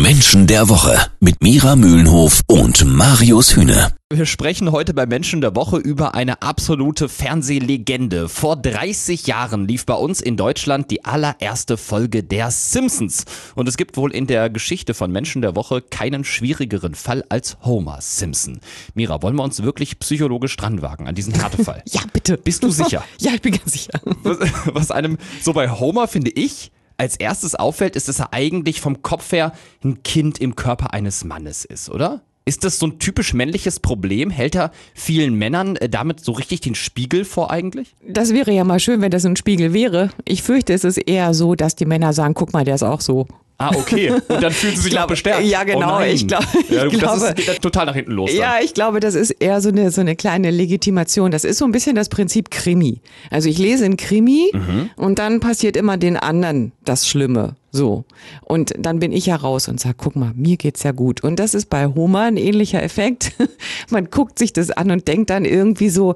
Menschen der Woche mit Mira Mühlenhof und Marius Hühne. Wir sprechen heute bei Menschen der Woche über eine absolute Fernsehlegende. Vor 30 Jahren lief bei uns in Deutschland die allererste Folge der Simpsons. Und es gibt wohl in der Geschichte von Menschen der Woche keinen schwierigeren Fall als Homer Simpson. Mira, wollen wir uns wirklich psychologisch dranwagen an diesen Härtefall? Ja, bitte. Bist du sicher? Ja, ich bin ganz sicher. Was, was einem so bei Homer, finde ich, als erstes auffällt, ist, dass er eigentlich vom Kopf her ein Kind im Körper eines Mannes ist, oder? Ist das so ein typisch männliches Problem? Hält er vielen Männern äh, damit so richtig den Spiegel vor eigentlich? Das wäre ja mal schön, wenn das ein Spiegel wäre. Ich fürchte, es ist eher so, dass die Männer sagen, guck mal, der ist auch so. Ah, okay. Und dann fühlen sie sich glaub, auch bestärkt. Ja, genau. Oh ich glaube, ja, ich das glaube, ist, total nach hinten los. Dann. Ja, ich glaube, das ist eher so eine, so eine kleine Legitimation. Das ist so ein bisschen das Prinzip Krimi. Also ich lese einen Krimi Mhm. und dann passiert immer den anderen das Schlimme. So. Und dann bin ich ja raus und sage, guck mal, mir geht's ja gut. Und das ist bei Homer ein ähnlicher Effekt. Man guckt sich das an und denkt dann irgendwie so,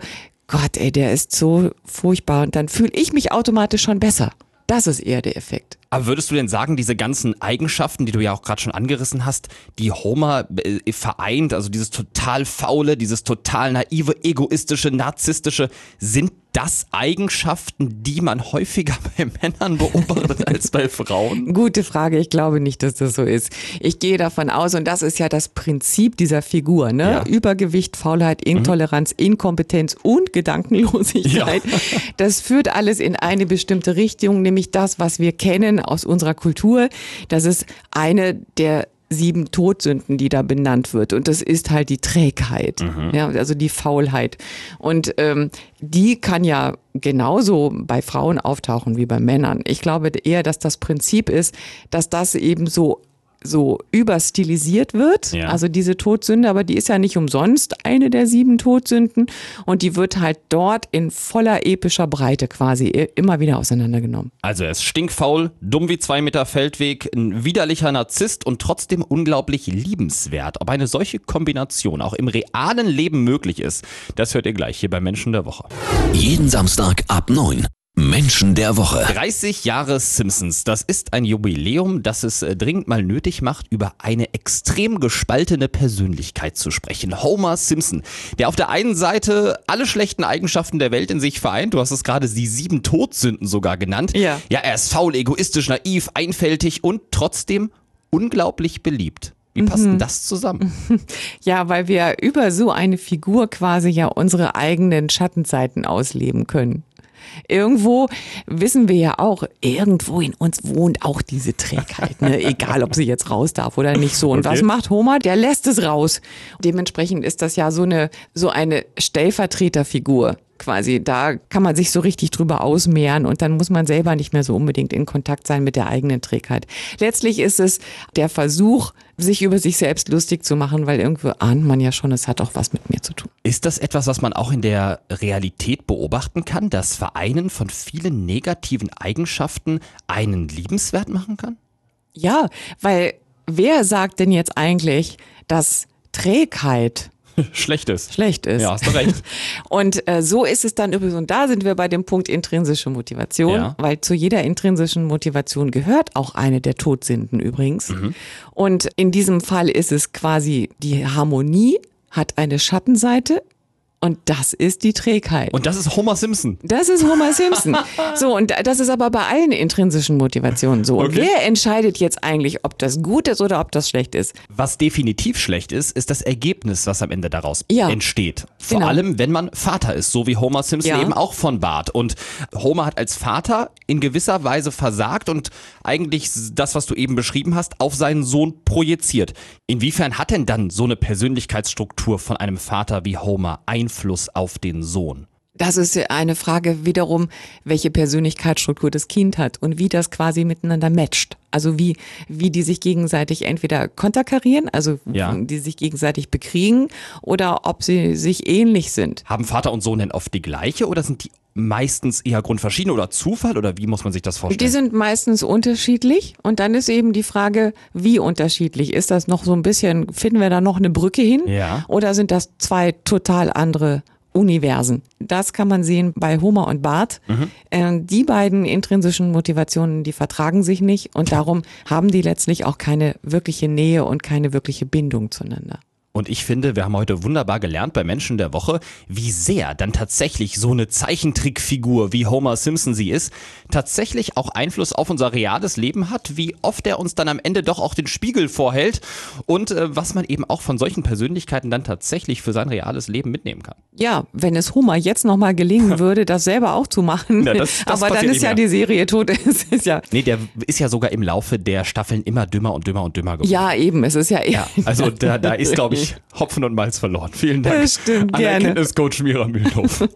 Gott, ey, der ist so furchtbar. Und dann fühle ich mich automatisch schon besser. Das ist eher der Effekt. Aber würdest du denn sagen, diese ganzen Eigenschaften, die du ja auch gerade schon angerissen hast, die Homer äh, vereint, also dieses total faule, dieses total naive, egoistische, narzisstische, sind das Eigenschaften, die man häufiger bei Männern beobachtet als bei Frauen? Gute Frage. Ich glaube nicht, dass das so ist. Ich gehe davon aus, und das ist ja das Prinzip dieser Figur, ne? Ja. Übergewicht, Faulheit, Intoleranz, Inkompetenz und Gedankenlosigkeit. Das führt alles in eine bestimmte Richtung, nämlich das, was wir kennen aus unserer Kultur. Das ist eine der sieben Todsünden, die da benannt wird. Und das ist halt die Trägheit, ja, also die Faulheit. Und ähm, die kann ja genauso bei Frauen auftauchen wie bei Männern. Ich glaube eher, dass das Prinzip ist, dass das eben so so überstilisiert wird, Ja. also diese Todsünde, aber die ist ja nicht umsonst eine der sieben Todsünden und die wird halt dort in voller epischer Breite quasi immer wieder auseinandergenommen. Also er ist stinkfaul, dumm wie zwei Meter Feldweg, ein widerlicher Narzisst und trotzdem unglaublich liebenswert. Ob eine solche Kombination auch im realen Leben möglich ist, das hört ihr gleich hier bei Menschen der Woche. Jeden Samstag ab 9. Menschen der Woche. 30 Jahre Simpsons, das ist ein Jubiläum, das es äh, dringend mal nötig macht, über eine extrem gespaltene Persönlichkeit zu sprechen. Homer Simpson, der auf der einen Seite alle schlechten Eigenschaften der Welt in sich vereint, du hast es gerade die sieben Todsünden sogar genannt. Ja. Ja, er ist faul, egoistisch, naiv, einfältig und trotzdem unglaublich beliebt. Wie passt denn das zusammen? Ja, weil wir über so eine Figur quasi ja unsere eigenen Schattenseiten ausleben können. Irgendwo wissen wir ja auch, irgendwo in uns wohnt auch diese Trägheit, ne? egal ob sie jetzt raus darf oder nicht so. Und Okay. was macht Homer? Der lässt es raus. Dementsprechend ist das ja so eine, so eine Stellvertreterfigur quasi. Da kann man sich so richtig drüber ausmehren und dann muss man selber nicht mehr so unbedingt in Kontakt sein mit der eigenen Trägheit. Letztlich ist es der Versuch, sich über sich selbst lustig zu machen, weil irgendwo ahnt man ja schon, es hat auch was mit mir zu tun. Ist das etwas, was man auch in der Realität beobachten kann, das Vereinen von vielen negativen Eigenschaften einen liebenswert machen kann? Ja, weil wer sagt denn jetzt eigentlich, dass Trägheit Schlechtes. schlecht ist? Ja, hast du recht. Und äh, so ist es dann übrigens, und da sind wir bei dem Punkt intrinsische Motivation, Ja. weil zu jeder intrinsischen Motivation gehört auch eine der Todsünden übrigens. Und in diesem Fall ist es quasi, die Harmonie hat eine Schattenseite und das ist die Trägheit. Und das ist Homer Simpson. Das ist Homer Simpson. So, und das ist aber bei allen intrinsischen Motivationen so. Und Okay. wer entscheidet jetzt eigentlich, ob das gut ist oder ob das schlecht ist? Was definitiv schlecht ist, ist das Ergebnis, was am Ende daraus Ja. entsteht. Vor Genau. allem, wenn man Vater ist, so wie Homer Simpson Ja. eben auch von Bart. Und Homer hat als Vater in gewisser Weise versagt und eigentlich das, was du eben beschrieben hast, auf seinen Sohn projiziert. Inwiefern hat denn dann so eine Persönlichkeitsstruktur von einem Vater wie Homer Einfluss auf den Sohn? Das ist eine Frage wiederum, welche Persönlichkeitsstruktur das Kind hat und wie das quasi miteinander matcht. Also wie, wie die sich gegenseitig entweder konterkarieren, also Ja. die sich gegenseitig bekriegen oder ob sie sich ähnlich sind. Haben Vater und Sohn denn oft die gleiche oder sind die meistens eher grundverschieden oder Zufall oder wie muss man sich das vorstellen? Die sind meistens unterschiedlich und dann ist eben die Frage, wie unterschiedlich ist das noch so ein bisschen, finden wir da noch eine Brücke hin? Ja. Oder sind das zwei total andere Universen. Das kann man sehen bei Homer und Bart. Mhm. Äh, die beiden intrinsischen Motivationen, die vertragen sich nicht und darum haben die letztlich auch keine wirkliche Nähe und keine wirkliche Bindung zueinander. Und ich finde, wir haben heute wunderbar gelernt bei Menschen der Woche, wie sehr dann tatsächlich so eine Zeichentrickfigur wie Homer Simpson sie ist, tatsächlich auch Einfluss auf unser reales Leben hat, wie oft er uns dann am Ende doch auch den Spiegel vorhält und äh, was man eben auch von solchen Persönlichkeiten dann tatsächlich für sein reales Leben mitnehmen kann. Ja, wenn es Homer jetzt nochmal gelingen würde, das selber auch zu machen, ja, das, das aber dann ist ja die Serie tot. ist ja nee, der ist ja sogar im Laufe der Staffeln immer dümmer und dümmer und dümmer geworden. Ja, eben, es ist ja, ja Also da, da ist, glaube ich, Hopfen und Malz verloren. Vielen Dank. Das stimmt, gerne. Coach Mira Mühlenhof.